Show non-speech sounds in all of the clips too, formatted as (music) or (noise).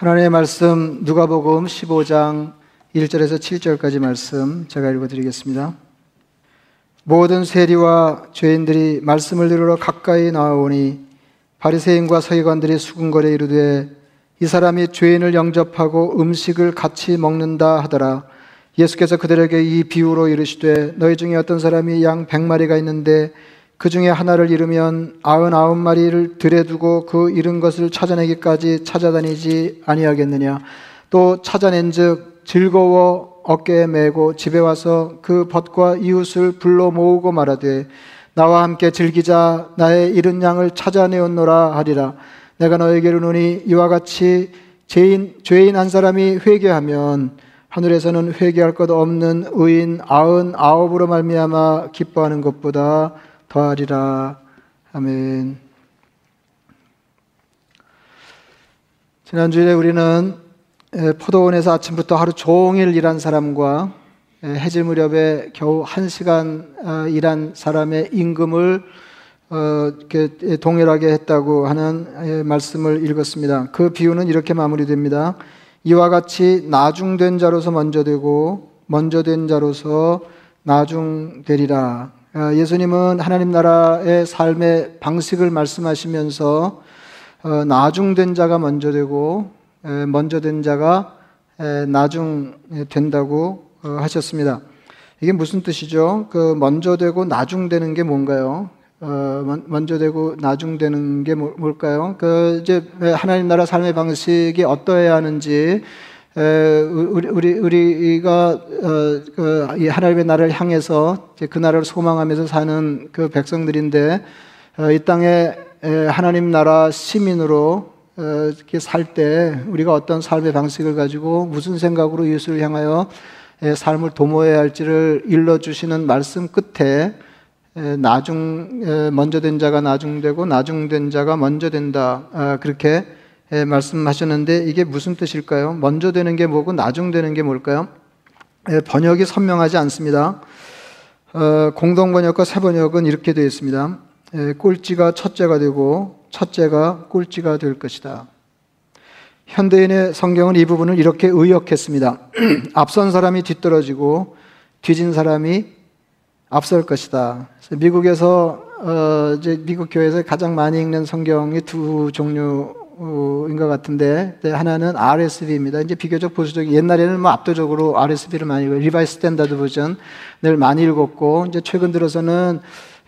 하나님의 말씀 누가복음 15장 1절에서 7절까지 말씀 제가 읽어 드리겠습니다. 모든 세리와 죄인들이 말씀을 들으러 가까이 나오니 바리새인과 서기관들이 수군거려 이르되 이 사람이 죄인을 영접하고 음식을 같이 먹는다 하더라. 예수께서 그들에게 이 비유로 이르시되 너희 중에 어떤 사람이 양 백마리가 있는데 그 중에 하나를 잃으면 아흔아홉 마리를 들에 두고 그 잃은 것을 찾아내기까지 찾아다니지 아니하겠느냐. 또 찾아낸즉 즐거워 어깨에 메고 집에 와서 그 벗과 이웃을 불러 모으고 말하되 나와 함께 즐기자. 나의 잃은 양을 찾아내었노라 하리라. 내가 너에게 이르노니 이와 같이 죄인 죄인 한 사람이 회개하면 하늘에서는 회개할 것 없는 의인 아흔 아홉으로 말미암아 기뻐하는 것보다 더하리라. 아멘. 지난주에 우리는 포도원에서 아침부터 하루 종일 일한 사람과 해질 무렵에 겨우 한 시간 어, 일한 사람의 임금을 어, 동일하게 했다고 하는 말씀을 읽었습니다. 그 비유는 이렇게 마무리됩니다. 이와 같이 나중된 자로서 먼저 되고 먼저 된 자로서 나중되리라. 어, 예수님은 하나님 나라의 삶의 방식을 말씀하시면서 어, 나중된 자가 먼저 되고 먼저 된 자가 나중 된다고 어, 하셨습니다. 이게 무슨 뜻이죠? 그 먼저 되고 나중 되는 게 뭔가요? 먼저 되고 나중 되는 게 뭐, 뭘까요? 그 이제 하나님 나라 삶의 방식이 어떠해야 하는지 우리, 우리, 우리가 어, 그 하나님의 나라를 향해서 그 나라를 소망하면서 사는 그 백성들인데 어, 이 땅에 하나님 나라 시민으로 어, 살때 우리가 어떤 삶의 방식을 가지고 무슨 생각으로 예수를 향하여 삶을 도모해야 할지를 일러주시는 말씀 끝에 나중 먼저 된 자가 나중되고 나중된 자가 먼저 된다. 아, 그렇게 예, 말씀하셨는데 이게 무슨 뜻일까요? 먼저 되는 게 뭐고 나중 되는 게 뭘까요? 예, 번역이 선명하지 않습니다. 어, 공동 번역과 새 번역은 이렇게 되어 있습니다. 예, 꼴찌가 첫째가 되고 첫째가 꼴찌가 될 것이다. 현대인의 성경은 이 부분을 이렇게 의역했습니다. (clears throat) 앞선 사람이 뒤떨어지고 뒤진 사람이 앞설 것이다. 미국에서 어, 이제 미국 교회에서 가장 많이 읽는 성경이 두 종류 인것 같은데 하나는 RSV입니다. 이제 비교적 보수적인 옛날에는 뭐 압도적으로 RSV를 많이 읽고 Revised Standard Version을 많이 읽었고 이제 최근 들어서는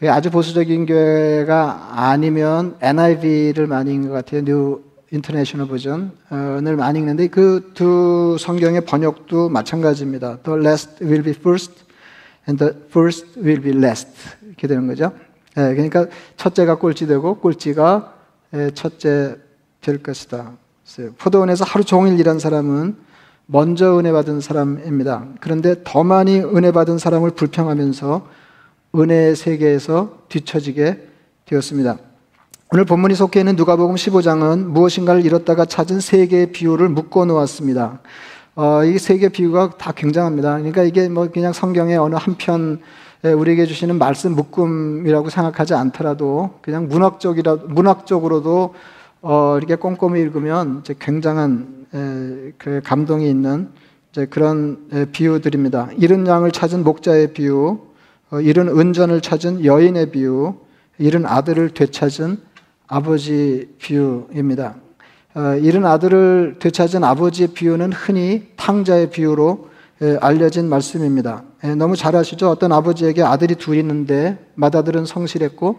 아주 보수적인 교회가 아니면 NIV를 많이 읽는 것 같아요. New International Version을 많이 읽는데 그 두 성경의 번역도 마찬가지입니다. The last will be first and the first will be last 이렇게 되는 거죠. 네, 그러니까 첫째가 꼴찌되고 꼴찌가 첫째 될 것이다. 포도원에서 하루 종일 일한 사람은 먼저 은혜 받은 사람입니다. 그런데 더 많이 은혜 받은 사람을 불평하면서 은혜의 세계에서 뒤처지게 되었습니다. 오늘 본문이 속해 있는 누가복음 15장은 무엇인가를 잃었다가 찾은 세 개의 비유를 묶어 놓았습니다. 어, 이세 개의 비유가 다 굉장합니다. 그러니까 이게 뭐 그냥 성경의 어느 한 편 우리에게 주시는 말씀 묶음이라고 생각하지 않더라도 그냥 문학적이라 문학적으로도 어, 이렇게 꼼꼼히 읽으면 이제 굉장한 에, 그 감동이 있는 이제 그런 에, 비유들입니다. 이른 양을 찾은 목자의 비유, 어, 이른 은전을 찾은 여인의 비유, 이른 아들을 되찾은 아버지 비유입니다. 어, 이른 아들을 되찾은 아버지의 비유는 흔히 탕자의 비유로 에, 알려진 말씀입니다. 에, 너무 잘 아시죠? 어떤 아버지에게 아들이 둘 있는데 맏아들은 성실했고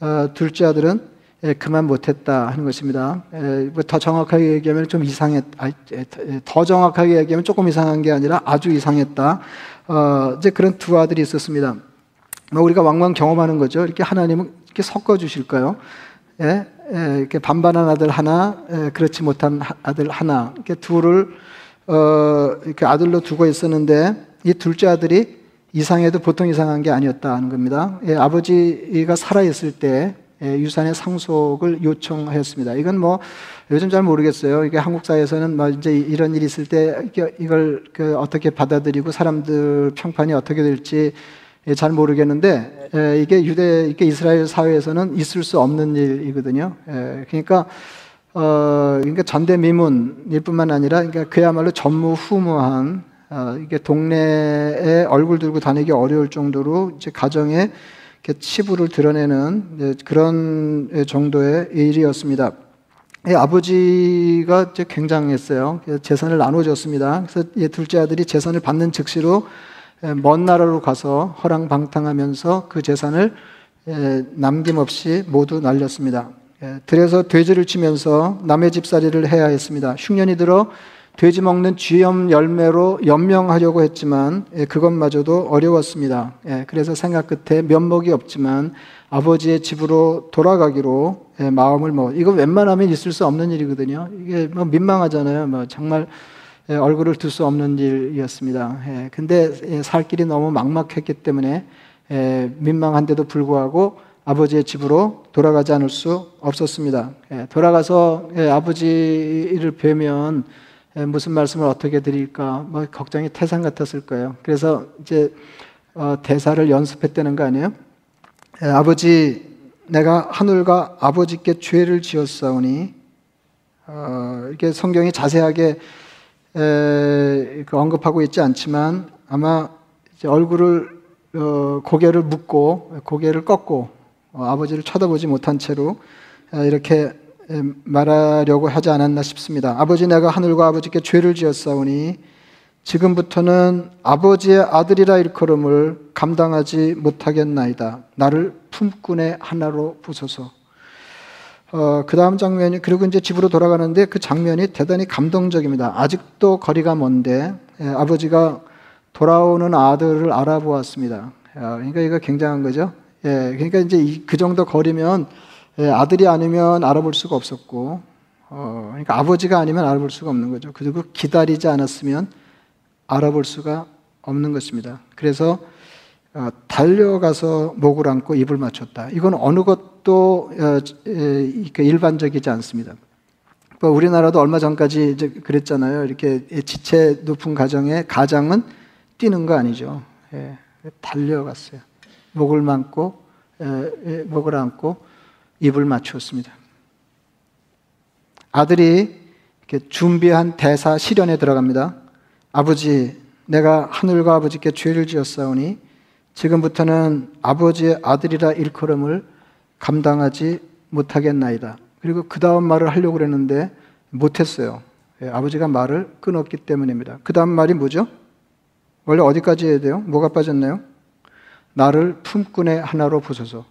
어, 둘째 아들은 예, 그만 못했다 하는 것입니다. 예, 뭐더 정확하게 얘기하면 좀 이상했, 예, 더 정확하게 얘기하면 조금 이상한 게 아니라 아주 이상했다. 어, 이제 그런 두 아들이 있었습니다. 뭐 우리가 왕왕 경험하는 거죠. 이렇게 하나님은 이렇게 섞어 주실까요? 예, 예, 이렇게 반반한 아들 하나, 예, 그렇지 못한 아들 하나, 이렇게 둘을 어, 이렇게 아들로 두고 있었는데 이 둘째 아들이 이상해도 보통 이상한 게 아니었다 하는 겁니다. 예, 아버지가 살아 있을 때 예, 유산의 상속을 요청하였습니다. 이건 뭐 요즘 잘 모르겠어요. 이게 한국 사회에서는 뭐 이제 이런 일이 있을 때 이걸 그 어떻게 받아들이고 사람들 평판이 어떻게 될지 예, 잘 모르겠는데 예, 이게 유대 이게 이스라엘 사회에서는 있을 수 없는 일이거든요. 그러니까 어, 그러니까 전대미문일 뿐만 아니라 그러니까 그야말로 전무후무한 어, 이게 동네에 얼굴 들고 다니기 어려울 정도로 이제 가정에 치부를 드러내는 그런 정도의 일이었습니다. 아버지가 이제 굉장했어요. 재산을 나눠줬습니다. 그래서 둘째 아들이 재산을 받는 즉시로 먼 나라로 가서 허랑방탕하면서 그 재산을 남김없이 모두 날렸습니다. 들에서 돼지를 치면서 남의 집살이를 해야 했습니다. 흉년이 들어 돼지 먹는 쥐염 열매로 연명하려고 했지만 그것마저도 어려웠습니다. 그래서 생각 끝에 면목이 없지만 아버지의 집으로 돌아가기로 마음을 먹. 이거 웬만하면 있을 수 없는 일이거든요. 이게 뭐 민망하잖아요. 뭐 정말 얼굴을 둘수 없는 일이었습니다. 근데 살 길이 너무 막막했기 때문에 민망한데도 불구하고 아버지의 집으로 돌아가지 않을 수 없었습니다. 돌아가서 아버지를 뵈면 무슨 말씀을 어떻게 드릴까 뭐 걱정이 태산 같았을 거예요. 그래서 이제 어, 대사를 연습했다는 거 아니에요? 아버지 내가 하늘과 아버지께 죄를 지었사오니 어, 이렇게 성경이 자세하게 에, 그 언급하고 있지 않지만 아마 얼굴을 어, 고개를 묻고 고개를 꺾고 어, 아버지를 쳐다보지 못한 채로 어, 이렇게 말하려고 하지 않았나 싶습니다. 아버지 내가 하늘과 아버지께 죄를 지었사오니 지금부터는 아버지의 아들이라 일컬음을 감당하지 못하겠나이다. 나를 품꾼의 하나로 부소서. 어, 그 다음 장면이, 그리고 이제 집으로 돌아가는데 그 장면이 대단히 감동적입니다. 아직도 거리가 먼데, 예, 아버지가 돌아오는 아들을 알아보았습니다. 어, 그러니까 이거 굉장한 거죠. 예, 그러니까 이제 그 정도 거리면 예, 아들이 아니면 알아볼 수가 없었고, 어, 그러니까 아버지가 아니면 알아볼 수가 없는 거죠. 그리고 기다리지 않았으면 알아볼 수가 없는 것입니다. 그래서 어, 달려가서 목을 안고 입을 맞췄다. 이건 어느 것도 어, 그 일반적이지 않습니다. 뭐 우리나라도 얼마 전까지 이제 그랬잖아요. 이렇게 지체 높은 가정에 가장은 뛰는 거 아니죠. 예, 달려갔어요. 목을 맞고 목을 안고 입을 맞추었습니다. 아들이 준비한 대사 실현에 들어갑니다. 아버지, 내가 하늘과 아버지께 죄를 지었사오니 지금부터는 아버지의 아들이라 일컬음을 감당하지 못하겠나이다. 그리고 그 다음 말을 하려고 그랬는데 못했어요. 예, 아버지가 말을 끊었기 때문입니다. 그 다음 말이 뭐죠? 원래 어디까지 해야 돼요? 뭐가 빠졌나요? 나를 품꾼의 하나로 부소서.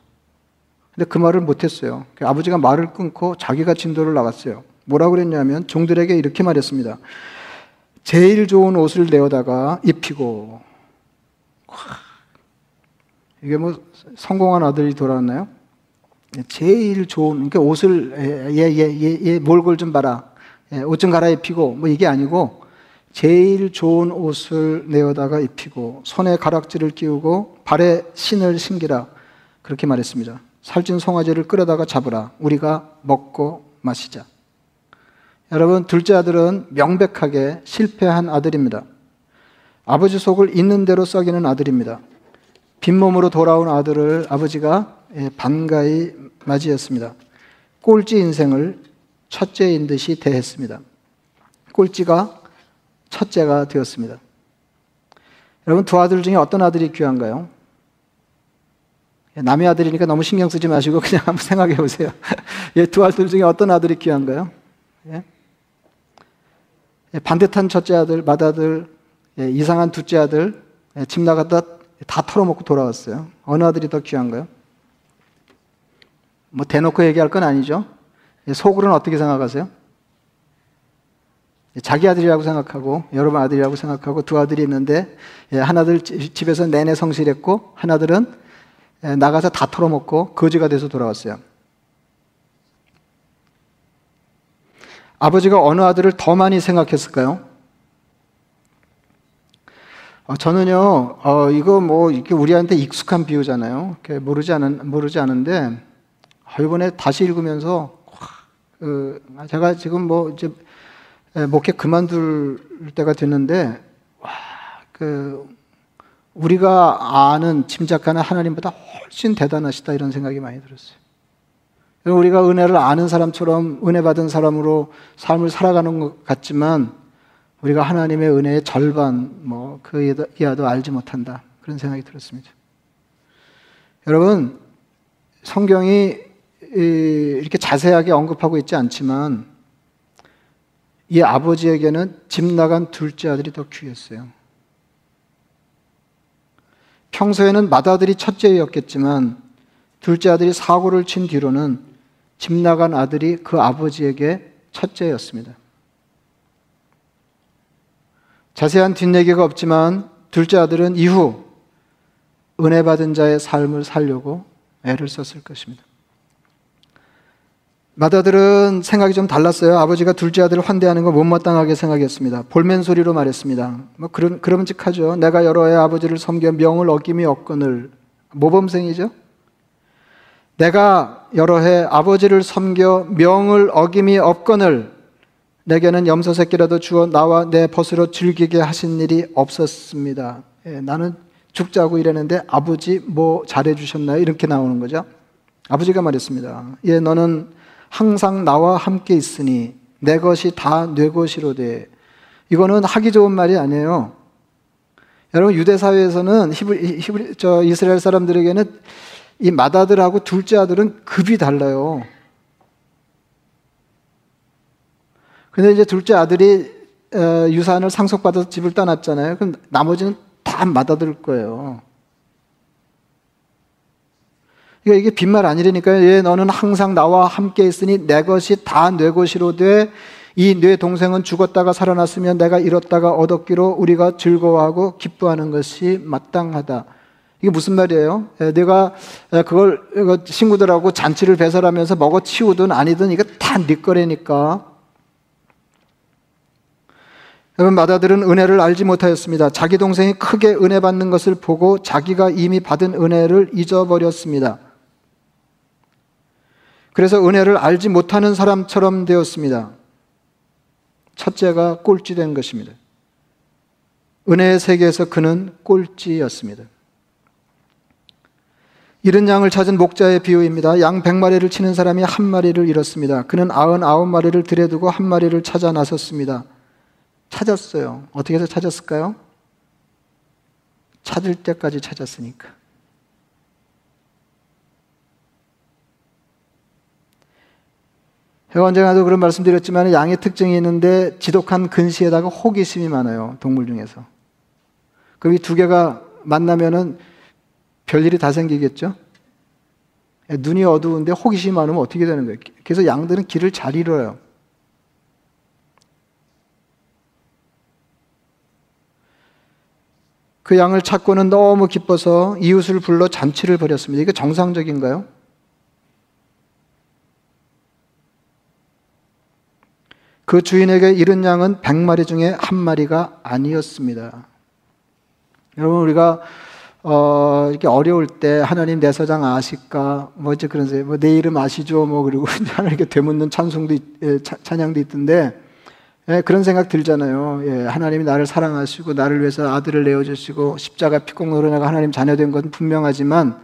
근데 그 말을 못했어요. 그 아버지가 말을 끊고 자기가 진도를 나갔어요. 뭐라고 그랬냐면 종들에게 이렇게 말했습니다. 제일 좋은 옷을 내어다가 입히고 이게 뭐 성공한 아들이 돌아왔나요? 제일 좋은 그러니까 옷을 얘얘얘 몰골 좀 봐라 옷좀 갈아입히고 뭐 이게 아니고 제일 좋은 옷을 내어다가 입히고 손에 가락지를 끼우고 발에 신을 신기라 그렇게 말했습니다. 살찐 송아지를 끌어다가 잡으라 우리가 먹고 마시자. 여러분, 둘째 아들은 명백하게 실패한 아들입니다. 아버지 속을 있는 대로 썩이는 아들입니다. 빈몸으로 돌아온 아들을 아버지가 예, 반가이 맞이했습니다. 꼴찌 인생을 첫째인 듯이 대했습니다. 꼴찌가 첫째가 되었습니다. 여러분, 두 아들 중에 어떤 아들이 귀한가요? 예, 남의 아들이니까 너무 신경 쓰지 마시고 그냥 (laughs) 한번 생각해 보세요. 예, 두 아들 중에 어떤 아들이 귀한가요? 예? 예, 반듯한 첫째 아들, 맏아들, 예, 이상한 둘째 아들, 예, 집 나갔다 다 털어먹고 돌아왔어요. 어느 아들이 더 귀한가요? 뭐 대놓고 얘기할 건 아니죠. 속으로는 어떻게 생각하세요? 자기 아들이라고 생각하고 여러분 아들이라고 생각하고 두 아들이 있는데 하나들 집에서 내내 성실했고 하나들은 나가서 다 털어먹고 거지가 돼서 돌아왔어요. 아버지가 어느 아들을 더 많이 생각했을까요? 어, 저는요, 어, 이거 뭐, 이게 우리한테 익숙한 비유잖아요. 모르지 않은, 모르지 않은데, 어, 이번에 다시 읽으면서, 그, 제가 지금 뭐, 이제, 목회 그만둘 때가 됐는데, 와, 그, 우리가 아는, 짐작하는 하나님보다 훨씬 대단하시다, 이런 생각이 많이 들었어요. 우리가 은혜를 아는 사람처럼 은혜 받은 사람으로 삶을 살아가는 것 같지만 우리가 하나님의 은혜의 절반 뭐 그 이하도 알지 못한다 그런 생각이 들었습니다. 여러분 성경이 이렇게 자세하게 언급하고 있지 않지만 이 아버지에게는 집 나간 둘째 아들이 더 귀했어요. 평소에는 맏아들이 첫째였겠지만 둘째 아들이 사고를 친 뒤로는 집 나간 아들이 그 아버지에게 첫째였습니다. 자세한 뒷얘기가 없지만 둘째 아들은 이후 은혜 받은 자의 삶을 살려고 애를 썼을 것입니다. 맏아들은 생각이 좀 달랐어요. 아버지가 둘째 아들을 환대하는 걸 못마땅하게 생각했습니다. 볼멘 소리로 말했습니다. 뭐 그런 그럼직하죠. 내가 여러 해 아버지를 섬겨 명을 어김이 없거늘 모범생이죠. 내가 여러 해 아버지를 섬겨 명을 어김이 없거늘 내게는 염소 새끼라도 주어 나와 내 벗으로 즐기게 하신 일이 없었습니다. 예, 나는 죽자고 이랬는데 아버지 뭐 잘해 주셨나요? 이렇게 나오는 거죠. 아버지가 말했습니다. 예, 너는 항상 나와 함께 있으니 내 것이 다 내 것이로되 이거는 하기 좋은 말이 아니에요. 여러분 유대 사회에서는 히브리, 히브리 저 이스라엘 사람들에게는 이 맏아들하고 둘째 아들은 급이 달라요. 근데 이제 둘째 아들이 어, 유산을 상속받아서 집을 떠났잖아요. 그럼 나머지는 다 맏아들 거예요. 그러니까 이게 빈말 아니라니까요. 예, 너는 항상 나와 함께 있으니 내 것이 다 내 것이로 돼. 이 내 동생은 죽었다가 살아났으면 내가 잃었다가 얻었기로 우리가 즐거워하고 기뻐하는 것이 마땅하다. 이게 무슨 말이에요? 예, 내가 그걸 친구들하고 잔치를 배설하면서 먹어 치우든 아니든 이거 다네 거래니까. 여러분 마다들은 은혜를 알지 못하였습니다. 자기 동생이 크게 은혜 받는 것을 보고 자기가 이미 받은 은혜를 잊어버렸습니다. 그래서 은혜를 알지 못하는 사람처럼 되었습니다. 첫째가 꼴찌된 것입니다. 은혜의 세계에서 그는 꼴찌였습니다. 이른 양을 찾은 목자의 비유입니다. 양 100마리를 치는 사람이 한 마리를 잃었습니다. 그는 99마리를 들여두고 한 마리를 찾아 나섰습니다. 찾았어요. 어떻게 해서 찾았을까요? 찾을 때까지 찾았으니까. 해관장에도 그런 말씀드렸지만 양의 특징이 있는데 지독한 근시에다가 호기심이 많아요. 동물 중에서. 그럼 이 두 개가 만나면은 별일이 다 생기겠죠? 눈이 어두운데 호기심이 많으면 어떻게 되는 거예요? 그래서 양들은 길을 잘 잃어요. 그 양을 찾고는 너무 기뻐서 이웃을 불러 잔치를 벌였습니다. 이게 정상적인가요? 그 주인에게 잃은 양은 100마리 중에 한 마리가 아니었습니다. 여러분, 우리가, 어, 이렇게 어려울 때 하나님 내 서장 아실까? 뭐 이제 그런, 뭐내 이름 아시죠? 뭐 그리고 (laughs) 하나님께 되묻는 찬송도, 예, 찬양도 있던데, 예, 그런 생각 들잖아요. 예, 하나님이 나를 사랑하시고 나를 위해서 아들을 내어 주시고 십자가 피공로로 내가 하나님 자녀 된 건 분명하지만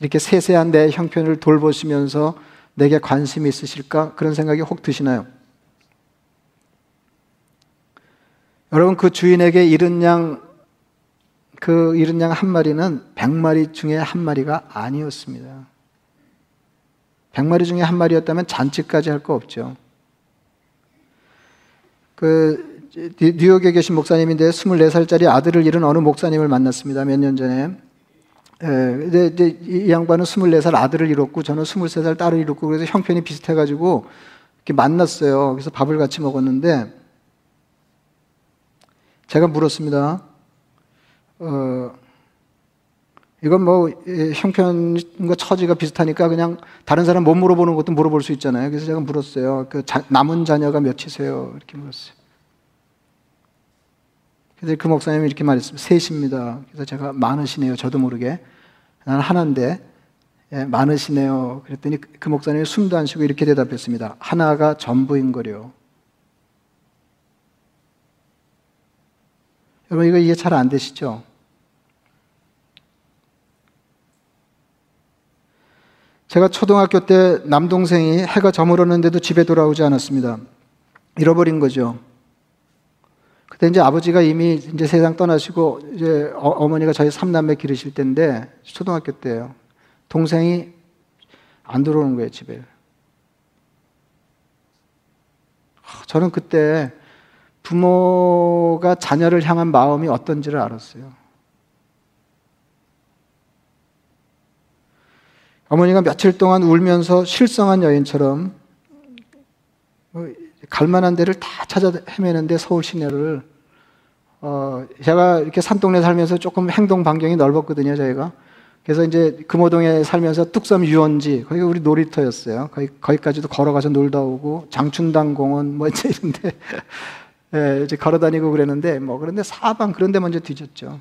이렇게 세세한 내 형편을 돌보시면서 내게 관심이 있으실까? 그런 생각이 혹 드시나요? 여러분 그 주인에게 잃은 양, 그 잃은 양한 마리는 백마리 중에 한 마리가 아니었습니다. 백마리 중에 한 마리였다면 잔치까지 할 거 없죠. 그 뉴욕에 계신 목사님인데 24살짜리 아들을 잃은 어느 목사님을 만났습니다. 몇 년 전에. 예, 이제 이 양반은 24살 아들을 잃었고 저는 23살 딸을 잃었고 그래서 형편이 비슷해가지고 이렇게 만났어요. 그래서 밥을 같이 먹었는데 제가 물었습니다. 어, 이건 뭐 형편과 처지가 비슷하니까 그냥 다른 사람 못 물어보는 것도 물어볼 수 있잖아요. 그래서 제가 물었어요. 그 자, 남은 자녀가 몇이세요? 이렇게 물었어요. 그래서 그 목사님이 이렇게 말했습니다. 셋입니다. 그래서 제가 많으시네요. 저도 모르게. 나는 하나인데 예, 많으시네요. 그랬더니 그 목사님이 숨도 안 쉬고 이렇게 대답했습니다. 하나가 전부인 거요. 여러분 이거 이해 잘 안 되시죠? 제가 초등학교 때 남동생이 해가 저물었는데도 집에 돌아오지 않았습니다. 잃어버린 거죠. 그때 이제 아버지가 이미 이제 세상 떠나시고 이제 어, 머니가 저희 삼남매 기르실 때인데 초등학교 때예요. 동생이 안 들어오는 거예요, 집에. 저는 그때 부모가 자녀를 향한 마음이 어떤지를 알았어요. 어머니가 며칠 동안 울면서 실성한 여인처럼 뭐 갈만한 데를 다 찾아 헤매는데 서울 시내를. 어 제가 이렇게 산동네 살면서 조금 행동 반경이 넓었거든요 저희가. 그래서 이제 금호동에 살면서 뚝섬 유원지 거기가 우리 놀이터였어요. 거기 거기까지도 걸어가서 놀다 오고 장춘당 공원 뭐 이제 이런데 예, 이제 걸어다니고 그랬는데 뭐 그런데 사방 그런 데 먼저 뒤졌죠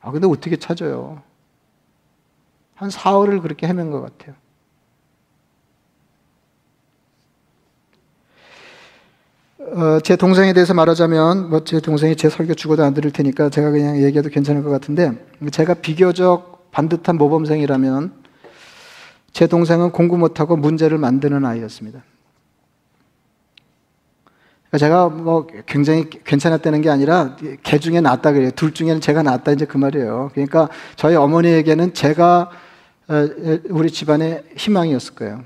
아 근데 어떻게 찾아요 한 4월을 그렇게 헤맨 것 같아요. 어, 제 동생에 대해서 말하자면, 뭐 제 동생이 제 설교 죽어도 안 들을 테니까 제가 그냥 얘기해도 괜찮을 것 같은데, 제가 비교적 반듯한 모범생이라면, 제 동생은 공부 못하고 문제를 만드는 아이였습니다. 그러니까 제가 뭐 굉장히 괜찮았다는 게 아니라 개 중에 낫다 그래요. 둘 중에는 제가 낫다 이제 그 말이에요. 그러니까 저희 어머니에게는 제가 어, 우리 집안의 희망이었을 거예요.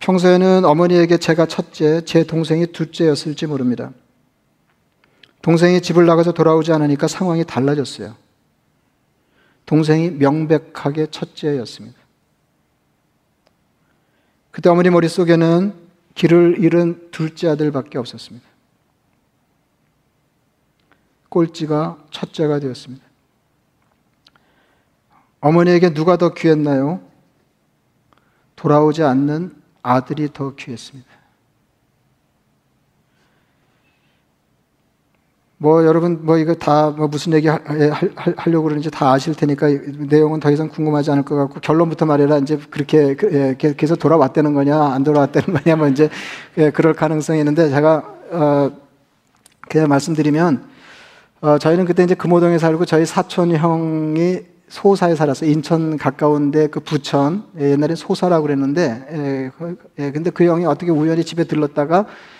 평소에는 어머니에게 제가 첫째, 제 동생이 둘째였을지 모릅니다. 동생이 집을 나가서 돌아오지 않으니까 상황이 달라졌어요. 동생이 명백하게 첫째였습니다. 그때 어머니 머릿속에는 길을 잃은 둘째 아들밖에 없었습니다. 꼴찌가 첫째가 되었습니다. 어머니에게 누가 더 귀했나요? 돌아오지 않는 아들이 더 귀했습니다. 뭐 여러분 뭐 이거 다 뭐 무슨 얘기 하, 려고 그러는지 다 아실 테니까 내용은 더 이상 궁금하지 않을 것 같고 결론부터 말해라 이제 그렇게 그, 예, 계속 돌아왔다는 거냐 안 돌아왔다는 거냐 뭐 이제 예, 그럴 가능성이 있는데 제가 어, 그냥 말씀드리면 어, 저희는 그때 이제 금호동에 살고 저희 사촌 형이 소사에 살았어요. 인천 가까운데 그 부천 예, 옛날에 소사라고 그랬는데 예, 예, 근데 그 형이 어떻게 우연히 집에 들렀다가 예,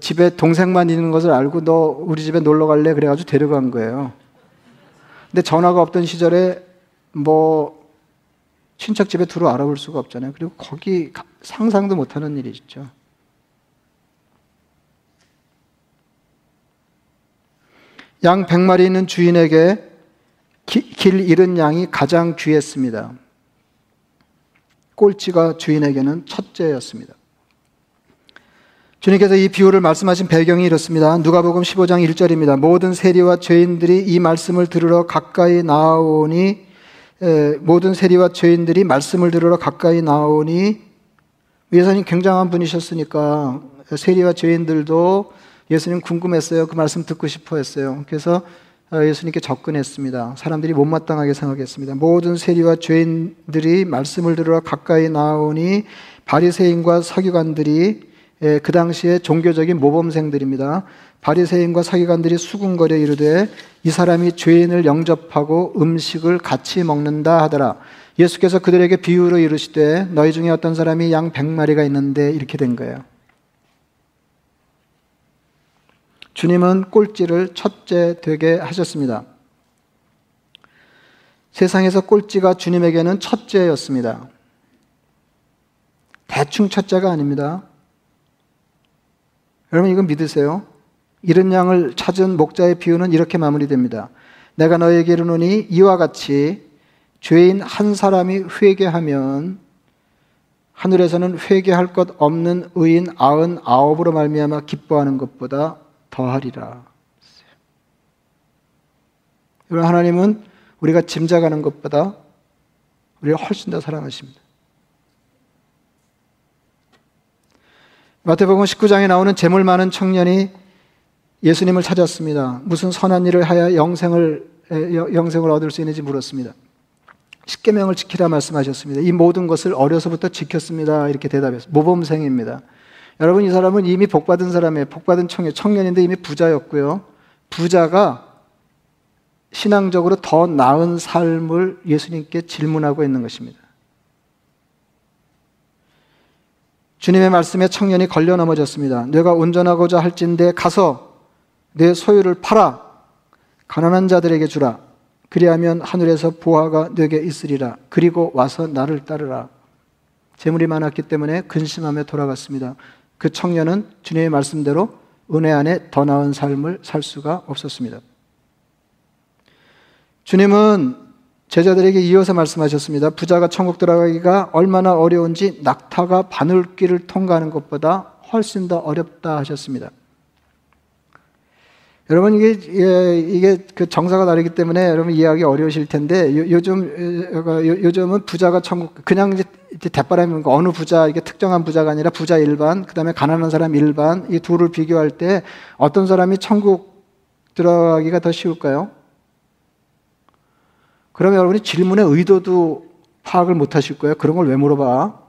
집에 동생만 있는 것을 알고 너 우리 집에 놀러 갈래 그래가지고 데려간 거예요. 근데 전화가 없던 시절에 뭐 친척 집에 들어 알아볼 수가 없잖아요. 그리고 거기 상상도 못하는 일이 있죠. 양 100마리 있는 주인에게 기, 길 잃은 양이 가장 귀했습니다. 꼴찌가 주인에게는 첫째였습니다. 주님께서 이 비유를 말씀하신 배경이 이렇습니다. 누가복음 15장 1절입니다. 모든 세리와 죄인들이 이 말씀을 들으러 가까이 나오니 에, 모든 세리와 죄인들이 말씀을 들으러 가까이 나오니 예수님 굉장한 분이셨으니까 세리와 죄인들도 예수님 궁금했어요. 그 말씀 듣고 싶어 했어요. 그래서 어, 예수님께 접근했습니다. 사람들이 못마땅하게 생각했습니다. 모든 세리와 죄인들이 말씀을 들으러 가까이 나오니 바리새인과 서기관들이 예, 그 당시에 종교적인 모범생들입니다. 바리새인과 서기관들이 수군거려 이르되 이 사람이 죄인을 영접하고 음식을 같이 먹는다 하더라. 예수께서 그들에게 비유로 이르시되 너희 중에 어떤 사람이 양 100마리가 있는데 이렇게 된 거예요. 주님은 꼴찌를 첫째 되게 하셨습니다. 세상에서 꼴찌가 주님에게는 첫째였습니다. 대충 첫째가 아닙니다. 여러분 이건 믿으세요? 이런 양을 찾은 목자의 비유는 이렇게 마무리됩니다. 내가 너에게 이르노니 이와 같이 죄인 한 사람이 회개하면 하늘에서는 회개할 것 없는 의인 아흔 아홉으로 말미암아 기뻐하는 것보다 더하리라. 여러분 하나님은 우리가 짐작하는 것보다 우리를 훨씬 더 사랑하십니다. 마태복음 19장에 나오는 재물 많은 청년이 예수님을 찾았습니다. 무슨 선한 일을 하여 영생을 영생을 얻을 수 있는지 물었습니다. 십계명을 지키라 말씀하셨습니다. 이 모든 것을 어려서부터 지켰습니다. 이렇게 대답했습니다. 모범생입니다. 여러분 이 사람은 이미 복받은 사람이에요. 복받은 청년, 청년인데 이미 부자였고요. 부자가 신앙적으로 더 나은 삶을 예수님께 질문하고 있는 것입니다. 주님의 말씀에 청년이 걸려 넘어졌습니다. 내가 운전하고자 할진대 가서 내 소유를 팔아 가난한 자들에게 주라. 그리하면 하늘에서 보화가 내게 있으리라. 그리고 와서 나를 따르라. 재물이 많았기 때문에 근심하며 돌아갔습니다. 그 청년은 주님의 말씀대로 은혜 안에 더 나은 삶을 살 수가 없었습니다. 주님은 제자들에게 이어서 말씀하셨습니다. 부자가 천국 들어가기가 얼마나 어려운지 낙타가 바늘길을 통과하는 것보다 훨씬 더 어렵다 하셨습니다. 여러분 이게 이게 그 정사가 다르기 때문에 여러분 이해하기 어려우실 텐데 요, 즘 요 즘은 부자가 천국 그냥 이제 대바람이 어느 부자 이게 특정한 부자가 아니라 부자 일반 그다음에 가난한 사람 일반 이 둘을 비교할 때 어떤 사람이 천국 들어가기가 더 쉬울까요? 그러면 여러분이 질문의 의도도 파악을 못 하실 거예요. 그런 걸 왜 물어봐?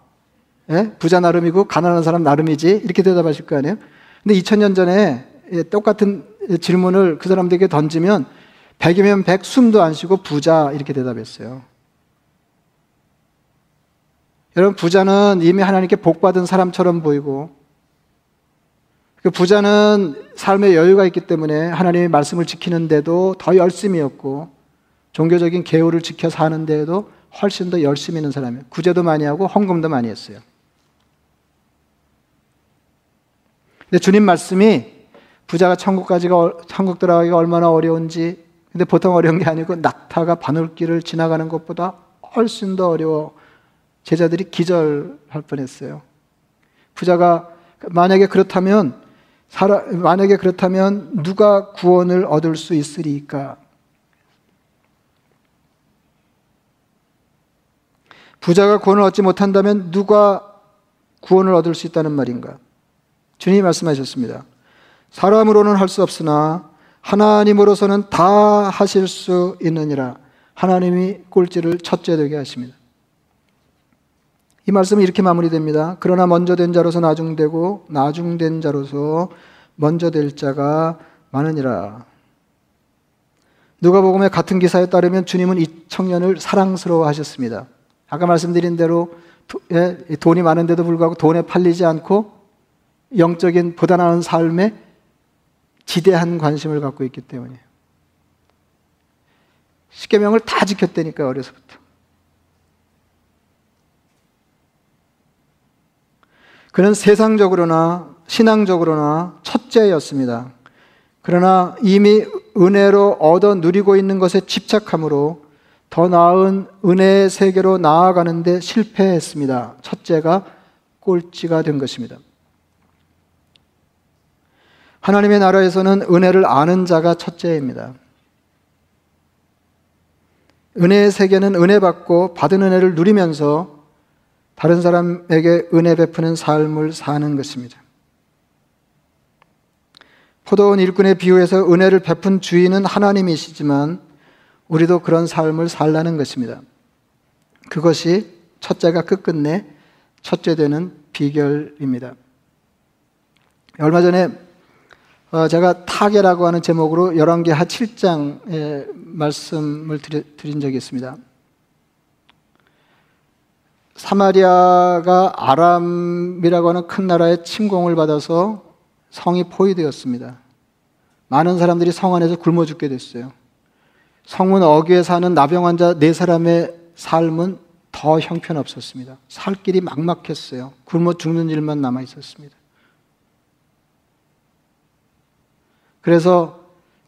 예? 부자 나름이고 가난한 사람 나름이지 이렇게 대답하실 거 아니에요? 근데 2000년 전에 예, 똑같은 질문을 그 사람들에게 던지면 100이면 100 숨도 안 쉬고 부자 이렇게 대답했어요. 여러분 부자는 이미 하나님께 복 받은 사람처럼 보이고 그 부자는 삶에 여유가 있기 때문에 하나님의 말씀을 지키는데도 더 열심이었고 종교적인 계율을 지켜 사는데도 훨씬 더 열심히 있는 사람이에요. 구제도 많이 하고 헌금도 많이 했어요. 근데 주님 말씀이 부자가 천국까지가 천국 들어가기가 얼마나 어려운지 근데 보통 어려운 게 아니고 낙타가 바늘길을 지나가는 것보다 훨씬 더 어려워 제자들이 기절할 뻔했어요. 부자가 만약에 그렇다면 만약에 그렇다면 누가 구원을 얻을 수 있으리까? 부자가 구원을 얻지 못한다면 누가 구원을 얻을 수 있다는 말인가? 주님이 말씀하셨습니다. 사람으로는 할 수 없으나 하나님으로서는 다 하실 수 있느니라. 하나님이 꼴찌를 첫째 되게 하십니다. 이 말씀은 이렇게 마무리됩니다. 그러나 먼저 된 자로서 나중되고 나중된 자로서 먼저 될 자가 많으니라. 누가복음의 같은 기사에 따르면 주님은 이 청년을 사랑스러워 하셨습니다. 아까 말씀드린 대로 예, 돈이 많은데도 불구하고 돈에 팔리지 않고 영적인 보다 나은 삶에 지대한 관심을 갖고 있기 때문이에요. 십계명을 다 지켰다니까 어려서부터. 그는 세상적으로나 신앙적으로나 첫째였습니다. 그러나 이미 은혜로 얻어 누리고 있는 것에 집착함으로 더 나은 은혜의 세계로 나아가는데 실패했습니다. 첫째가 꼴찌가 된 것입니다. 하나님의 나라에서는 은혜를 아는 자가 첫째입니다. 은혜의 세계는 은혜 받고 받은 은혜를 누리면서 다른 사람에게 은혜 베푸는 삶을 사는 것입니다. 포도원 일꾼의 비유에서 은혜를 베푼 주인은 하나님이시지만 우리도 그런 삶을 살라는 것입니다. 그것이 첫째가 끝끝내 첫째 되는 비결입니다. 얼마 전에 어, 제가 타계라고 하는 제목으로 열왕기하 7장의 말씀을 드린 적이 있습니다. 사마리아가 아람이라고 하는 큰 나라의 침공을 받아서 성이 포위되었습니다. 많은 사람들이 성 안에서 굶어 죽게 됐어요. 성문 어귀에 사는 나병 환자 네 사람의 삶은 더 형편없었습니다. 살 길이 막막했어요. 굶어 죽는 일만 남아 있었습니다. 그래서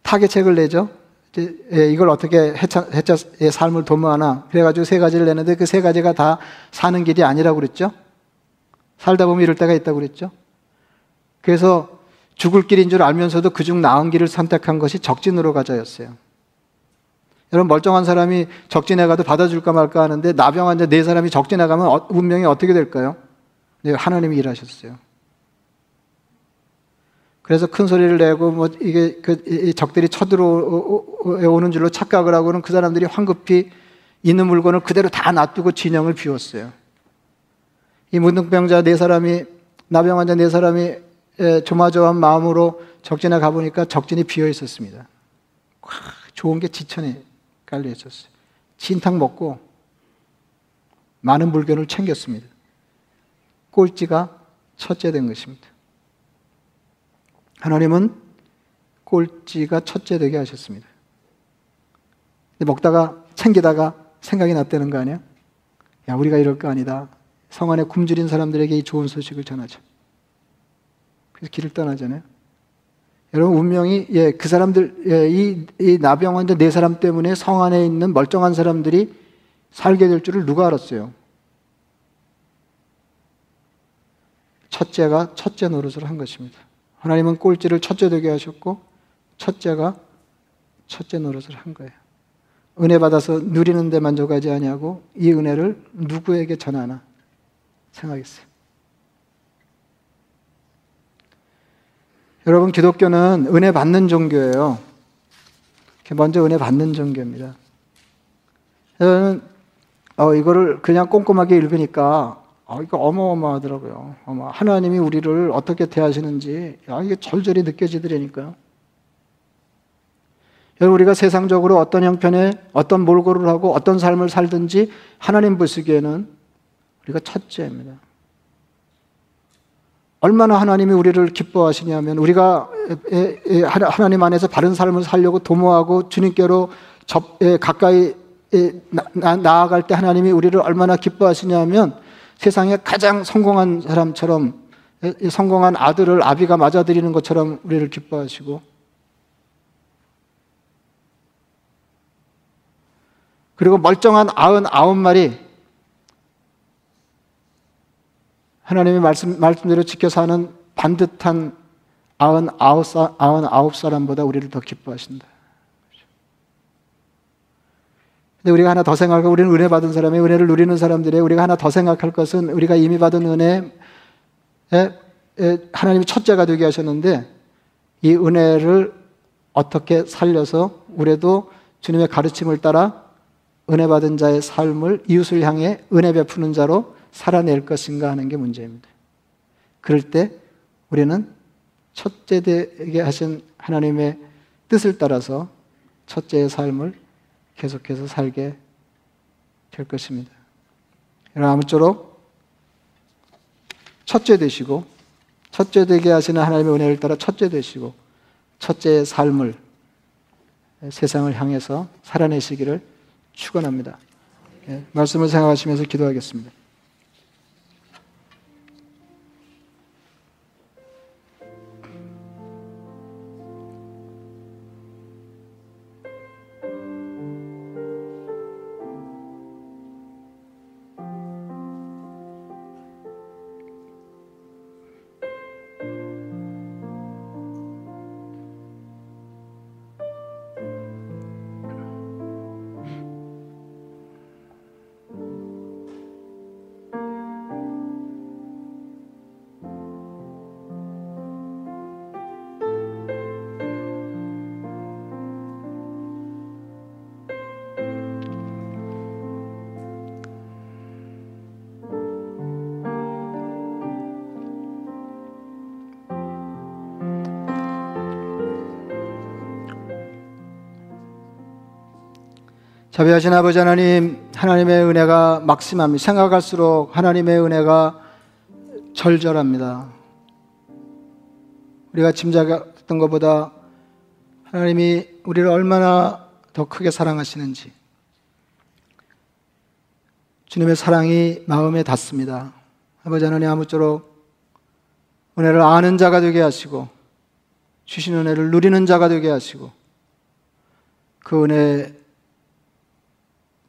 타개책을 내죠. 예, 이걸 어떻게 해차, 해차의 삶을 도모하나. 그래가지고 세 가지를 내는데 그 세 가지가 다 사는 길이 아니라고 그랬죠. 살다 보면 이럴 때가 있다고 그랬죠. 그래서 죽을 길인 줄 알면서도 그중 나은 길을 선택한 것이 적진으로 가자였어요. 여러분 멀쩡한 사람이 적진에 가도 받아줄까 말까 하는데 나병 환자 네 사람이 적진에 가면 어, 운명이 어떻게 될까요? 네, 하나님이 일하셨어요. 그래서 큰 소리를 내고 뭐 이게 그 적들이 쳐들어오는 줄로 착각을 하고는 그 사람들이 황급히 있는 물건을 그대로 다 놔두고 진영을 비웠어요. 이 문둥병자 네 사람이 나병 환자 네 사람이 조마조마한 마음으로 적진에 가보니까 적진이 비어 있었습니다. 좋은 게 지천에 깔려 있었어요. 진탕 먹고 많은 물건을 챙겼습니다. 꼴찌가 첫째 된 것입니다. 하나님은 꼴찌가 첫째 되게 하셨습니다. 먹다가 챙기다가 생각이 났다는 거 아니야? 야, 우리가 이럴 거 아니다. 성 안에 굶주린 사람들에게 이 좋은 소식을 전하자. 그래서 길을 떠나잖아요. 여러분 운명이 예, 그 사람들 예, 이, 이 나병 환자 네 사람 때문에 성 안에 있는 멀쩡한 사람들이 살게 될 줄을 누가 알았어요? 첫째가 첫째 노릇을 한 것입니다. 하나님은 꼴찌를 첫째 되게 하셨고 첫째가 첫째 노릇을 한 거예요. 은혜 받아서 누리는 데 만족하지 아니하고 이 은혜를 누구에게 전하나 생각했어요. 여러분 기독교는 은혜 받는 종교예요. 먼저 은혜 받는 종교입니다. 저는 어, 이거를 그냥 꼼꼼하게 읽으니까 어, 이거 어마어마하더라고요. 어마. 하나님이 우리를 어떻게 대하시는지 야, 이게 절절히 느껴지더라니까요. 여러분 우리가 세상적으로 어떤 형편에 어떤 몰골을 하고 어떤 삶을 살든지 하나님 보시기에는 우리가 첫째입니다. 얼마나 하나님이 우리를 기뻐하시냐면 우리가 하나님 안에서 바른 삶을 살려고 도모하고 주님께로 가까이 나아갈 때 하나님이 우리를 얼마나 기뻐하시냐면 세상에 가장 성공한 사람처럼 성공한 아들을 아비가 맞아들이는 것처럼 우리를 기뻐하시고. 그리고 멀쩡한 아흔 아홉 마리 하나님의 말씀, 말씀대로 지켜 사는 반듯한 아흔 아홉, 아흔 아홉 사람보다 우리를 더 기뻐하신다. 근데 우리가 하나 더 생각하고 우리는 은혜 받은 사람의 은혜를 누리는 사람들의 우리가 하나 더 생각할 것은 우리가 이미 받은 은혜에 하나님이 첫째가 되게 하셨는데 이 은혜를 어떻게 살려서 우리도 주님의 가르침을 따라 은혜 받은 자의 삶을 이웃을 향해 은혜 베푸는 자로 살아낼 것인가 하는 게 문제입니다. 그럴 때 우리는 첫째 되게 하신 하나님의 뜻을 따라서 첫째의 삶을 계속해서 살게 될 것입니다. 여러분 아무쪼록 첫째 되시고 첫째 되게 하시는 하나님의 은혜를 따라 첫째 되시고 첫째의 삶을 세상을 향해서 살아내시기를 축원합니다. 예, 말씀을 생각하시면서 기도하겠습니다. 자비하신 아버지 하나님, 하나님의 은혜가 막심합니다. 생각할수록 하나님의 은혜가 절절합니다. 우리가 짐작했던 것보다 하나님이 우리를 얼마나 더 크게 사랑하시는지 주님의 사랑이 마음에 닿습니다. 아버지 하나님 아무쪼록 은혜를 아는 자가 되게 하시고 주신 은혜를 누리는 자가 되게 하시고 그 은혜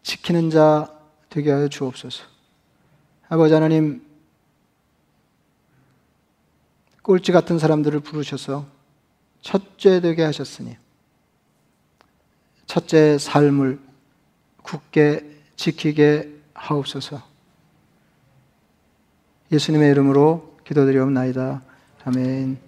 지키는 자 되게 하여 주옵소서. 아버지 하나님, 꼴찌 같은 사람들을 부르셔서 첫째 되게 하셨으니, 첫째 삶을 굳게 지키게 하옵소서. 예수님의 이름으로 기도드리옵나이다. 아멘.